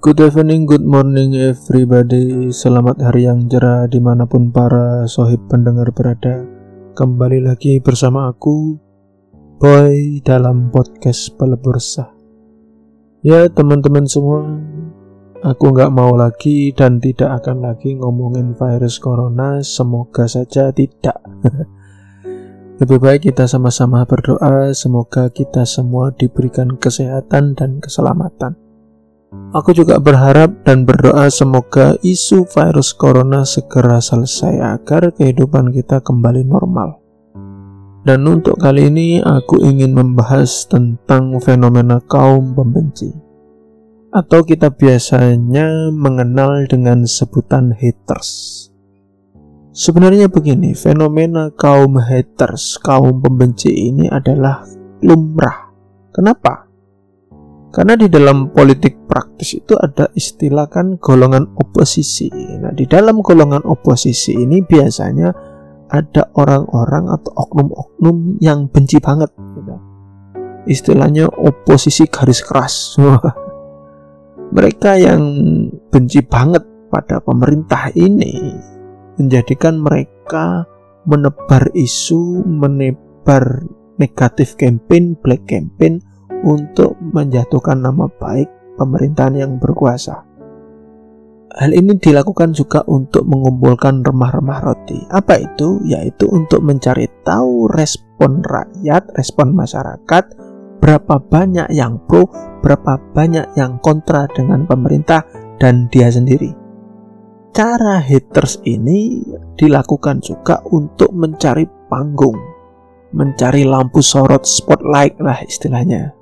Good evening, good morning everybody. Selamat hari yang cerah di mana pun para sohib pendengar berada. Kembali lagi bersama aku Boy dalam podcast pelebur sah. Ya teman-teman semua Aku nggak mau lagi dan tidak akan lagi ngomongin virus corona. Semoga saja tidak. Lebih baik kita sama-sama berdoa. Semoga kita semua diberikan kesehatan dan keselamatan Aku juga berharap dan berdoa semoga isu virus corona segera selesai agar kehidupan kita kembali normal. Dan untuk kali ini aku ingin membahas tentang fenomena kaum pembenci. Atau kita biasanya mengenal dengan sebutan haters. Sebenarnya begini, fenomena kaum haters, kaum pembenci ini adalah lumrah. Kenapa? Karena di dalam politik praktis itu ada istilah kan golongan oposisi. Nah, di dalam golongan oposisi ini biasanya ada orang-orang atau oknum-oknum yang benci banget. Gitu. Istilahnya oposisi garis keras. Mereka yang benci banget pada pemerintah ini menjadikan mereka menebar isu, menebar negatif campaign, black campaign untuk menjatuhkan nama baik pemerintahan yang berkuasa. Hal ini dilakukan juga untuk mengumpulkan remah-remah roti. Apa itu? Yaitu untuk mencari tahu respon rakyat, respon masyarakat, berapa banyak yang pro, berapa banyak yang kontra dengan pemerintah dan dia sendiri. Cara haters ini dilakukan juga untuk mencari panggung, mencari lampu sorot spotlight lah istilahnya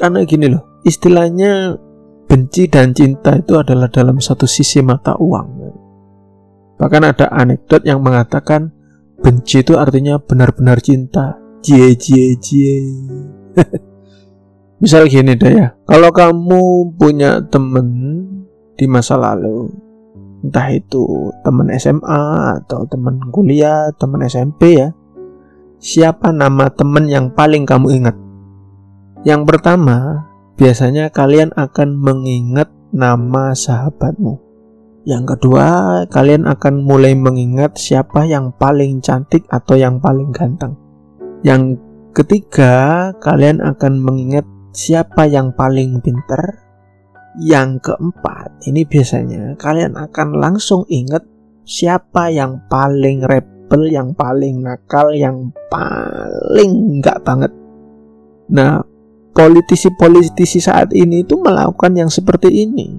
karena gini loh, istilahnya benci dan cinta itu adalah dalam satu sisi mata uang. Bahkan ada anekdot yang mengatakan benci itu artinya benar-benar cinta. Jie jie jie. Misal gini deh ya, kalau kamu punya temen di masa lalu, entah itu teman SMA atau teman kuliah, teman SMP ya, siapa nama temen yang paling kamu ingat? Yang pertama, biasanya kalian akan mengingat nama sahabatmu. Yang kedua, kalian akan mulai mengingat siapa yang paling cantik atau yang paling ganteng. Yang ketiga, kalian akan mengingat siapa yang paling pinter. Yang keempat, ini biasanya kalian akan langsung ingat siapa yang paling rebel, yang paling nakal, yang paling nggak banget. Nah, politisi-politisi saat ini itu melakukan yang seperti ini.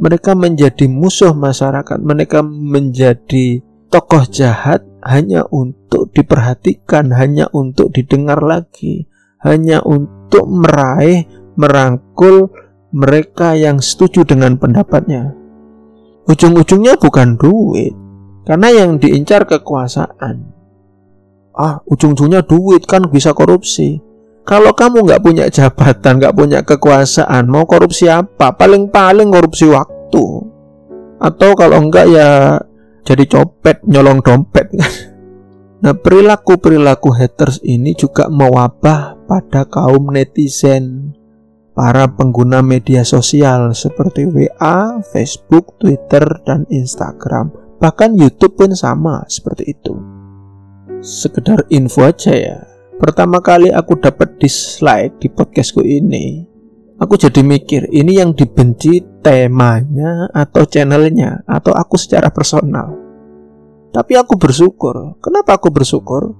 Mereka menjadi musuh masyarakat, mereka menjadi tokoh jahat hanya untuk diperhatikan, hanya untuk didengar lagi, hanya untuk meraih, merangkul mereka yang setuju dengan pendapatnya. Ujung-ujungnya bukan duit, karena yang diincar kekuasaan. Ah, ujung-ujungnya duit kan bisa korupsi. Kalau kamu nggak punya jabatan, nggak punya kekuasaan, mau korupsi apa? Paling-paling korupsi waktu. Atau kalau enggak ya jadi copet, nyolong dompet Nah, perilaku-perilaku haters ini juga mewabah pada kaum netizen, para pengguna media sosial seperti WA, Facebook, Twitter, dan Instagram. Bahkan YouTube pun sama seperti itu. Sekedar info aja ya, pertama kali aku dapat dislike di podcastku ini, aku jadi mikir ini yang dibenci temanya atau channelnya atau aku secara personal. Tapi aku bersyukur. Kenapa aku bersyukur?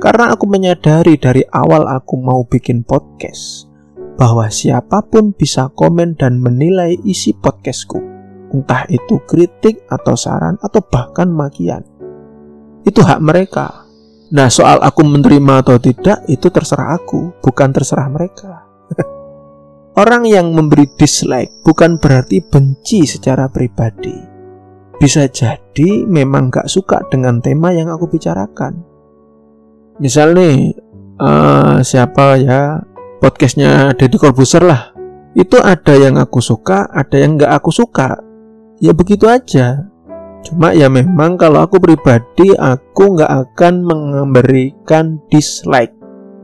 Karena aku menyadari dari awal aku mau bikin podcast bahwa siapa pun bisa komen dan menilai isi podcastku. Entah itu kritik atau saran atau bahkan makian. Itu hak mereka. Nah, soal aku menerima atau tidak itu terserah aku, bukan terserah mereka. Orang yang memberi dislike bukan berarti benci secara pribadi. Bisa jadi memang gak suka dengan tema yang aku bicarakan. Misal nih, uh, siapa ya podcastnya Deddy Corbuzier lah. Itu ada yang aku suka, ada yang gak aku suka. Ya begitu aja. Cuma ya memang kalau aku pribadi aku nggak akan memberikan dislike.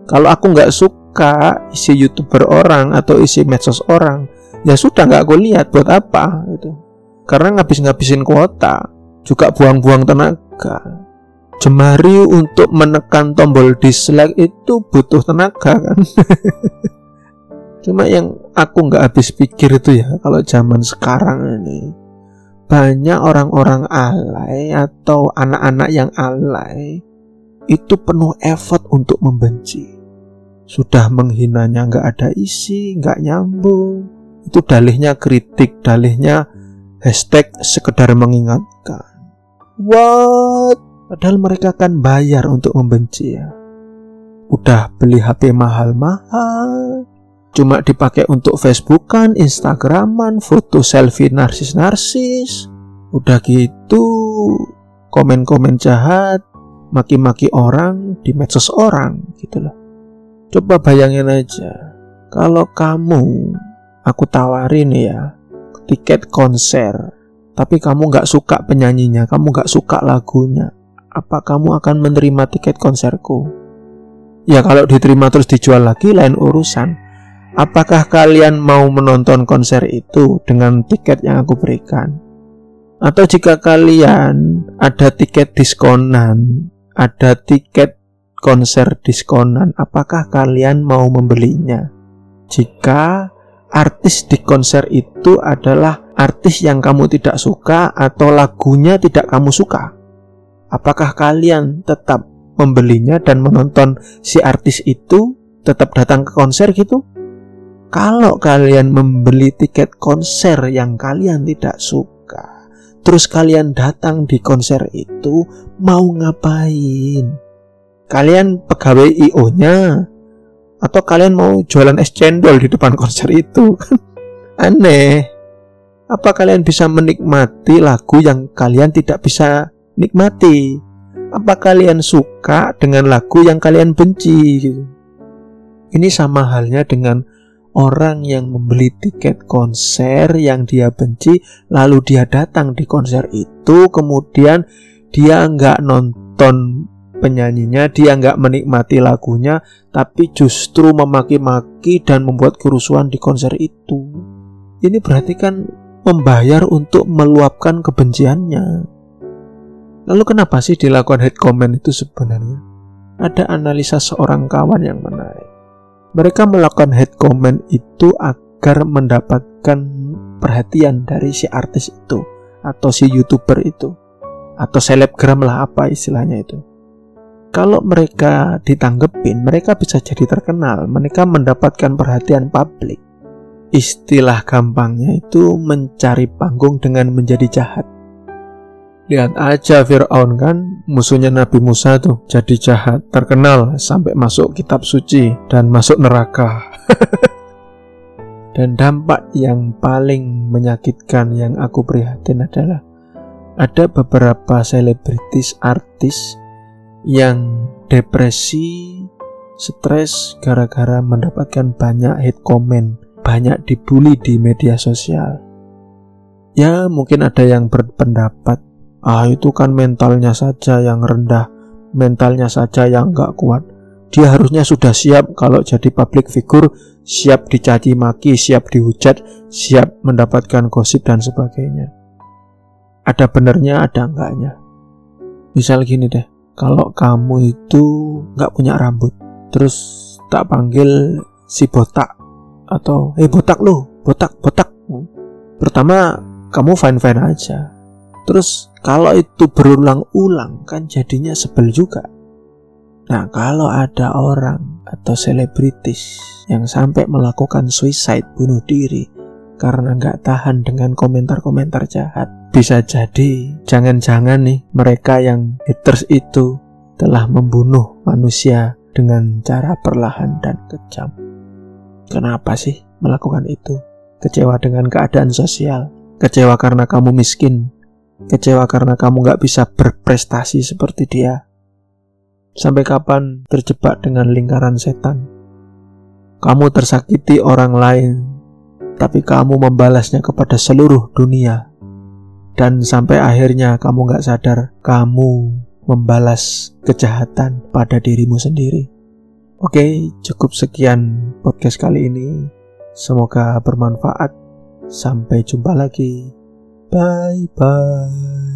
Kalau aku nggak suka isi youtuber orang atau isi medsos orang, ya sudah nggak aku lihat buat apa itu karena ngabis-ngabisin kuota juga buang-buang tenaga. Jemari untuk menekan tombol dislike itu butuh tenaga kan? Cuma yang aku nggak habis pikir itu ya kalau zaman sekarang ini banyak orang-orang alay atau anak-anak yang alay itu penuh effort untuk membenci sudah menghinanya nggak ada isi nggak nyambung itu dalihnya kritik, dalihnya hashtag sekedar mengingatkan. What? Padahal mereka akan bayar untuk membenci ya. Udah beli HP mahal-mahal, cuma dipakai untuk Facebookan, Instagraman, foto selfie narsis-narsis. Udah gitu, komen-komen jahat, maki-maki orang di medsos orang gitu loh. Coba bayangin aja, kalau kamu aku tawarin ya tiket konser tapi kamu nggak suka penyanyinya kamu nggak suka lagunya apa kamu akan menerima tiket konserku ya kalau diterima terus dijual lagi lain urusan apakah kalian mau menonton konser itu dengan tiket yang aku berikan atau jika kalian ada tiket diskonan ada tiket konser diskonan apakah kalian mau membelinya jika artis di konser itu adalah artis yang kamu tidak suka atau lagunya tidak kamu suka? Apakah kalian tetap membelinya dan menonton si artis itu tetap datang ke konser gitu? Kalau kalian membeli tiket konser yang kalian tidak suka, terus kalian datang di konser itu mau ngapain? Kalian pegawai IO-nya atau kalian mau jualan es cendol di depan konser itu? Aneh. Apa kalian bisa menikmati lagu yang kalian tidak bisa nikmati? Apa kalian suka dengan lagu yang kalian benci? Ini sama halnya dengan orang yang membeli tiket konser yang dia benci lalu dia datang di konser itu kemudian dia nggak nonton penyanyinya, dia nggak menikmati lagunya, tapi justru memaki-maki dan membuat kerusuhan di konser itu. Ini berarti kan membayar untuk meluapkan kebenciannya. Lalu kenapa sih dilakukan hate comment itu sebenarnya? Ada analisa seorang kawan yang menarik. Mereka melakukan hate comment itu agar mendapatkan perhatian dari si artis itu atau si youtuber itu atau selebgram lah apa istilahnya itu kalau mereka ditanggepin, mereka bisa jadi terkenal, mereka mendapatkan perhatian publik. Istilah gampangnya itu mencari panggung dengan menjadi jahat. Lihat aja Fir'aun kan, musuhnya Nabi Musa tuh jadi jahat, terkenal sampai masuk kitab suci dan masuk neraka. dan dampak yang paling menyakitkan yang aku prihatin adalah ada beberapa selebritis artis yang depresi, stres gara-gara mendapatkan banyak hate comment, banyak dibully di media sosial. Ya, mungkin ada yang berpendapat, ah itu kan mentalnya saja yang rendah, mentalnya saja yang nggak kuat. Dia harusnya sudah siap kalau jadi public figure, siap dicaci maki, siap dihujat, siap mendapatkan gosip dan sebagainya. Ada benernya, ada enggaknya. Misal gini deh, kalau kamu itu nggak punya rambut terus tak panggil si botak atau eh botak lo botak botak pertama kamu fine fine aja terus kalau itu berulang-ulang kan jadinya sebel juga nah kalau ada orang atau selebritis yang sampai melakukan suicide bunuh diri karena nggak tahan dengan komentar-komentar jahat bisa jadi jangan-jangan nih mereka yang haters itu telah membunuh manusia dengan cara perlahan dan kejam. Kenapa sih melakukan itu? Kecewa dengan keadaan sosial, kecewa karena kamu miskin, kecewa karena kamu nggak bisa berprestasi seperti dia. Sampai kapan terjebak dengan lingkaran setan? Kamu tersakiti orang lain, tapi kamu membalasnya kepada seluruh dunia dan sampai akhirnya kamu gak sadar kamu membalas kejahatan pada dirimu sendiri. Oke, cukup sekian podcast kali ini. Semoga bermanfaat Sampai jumpa lagi. Bye bye.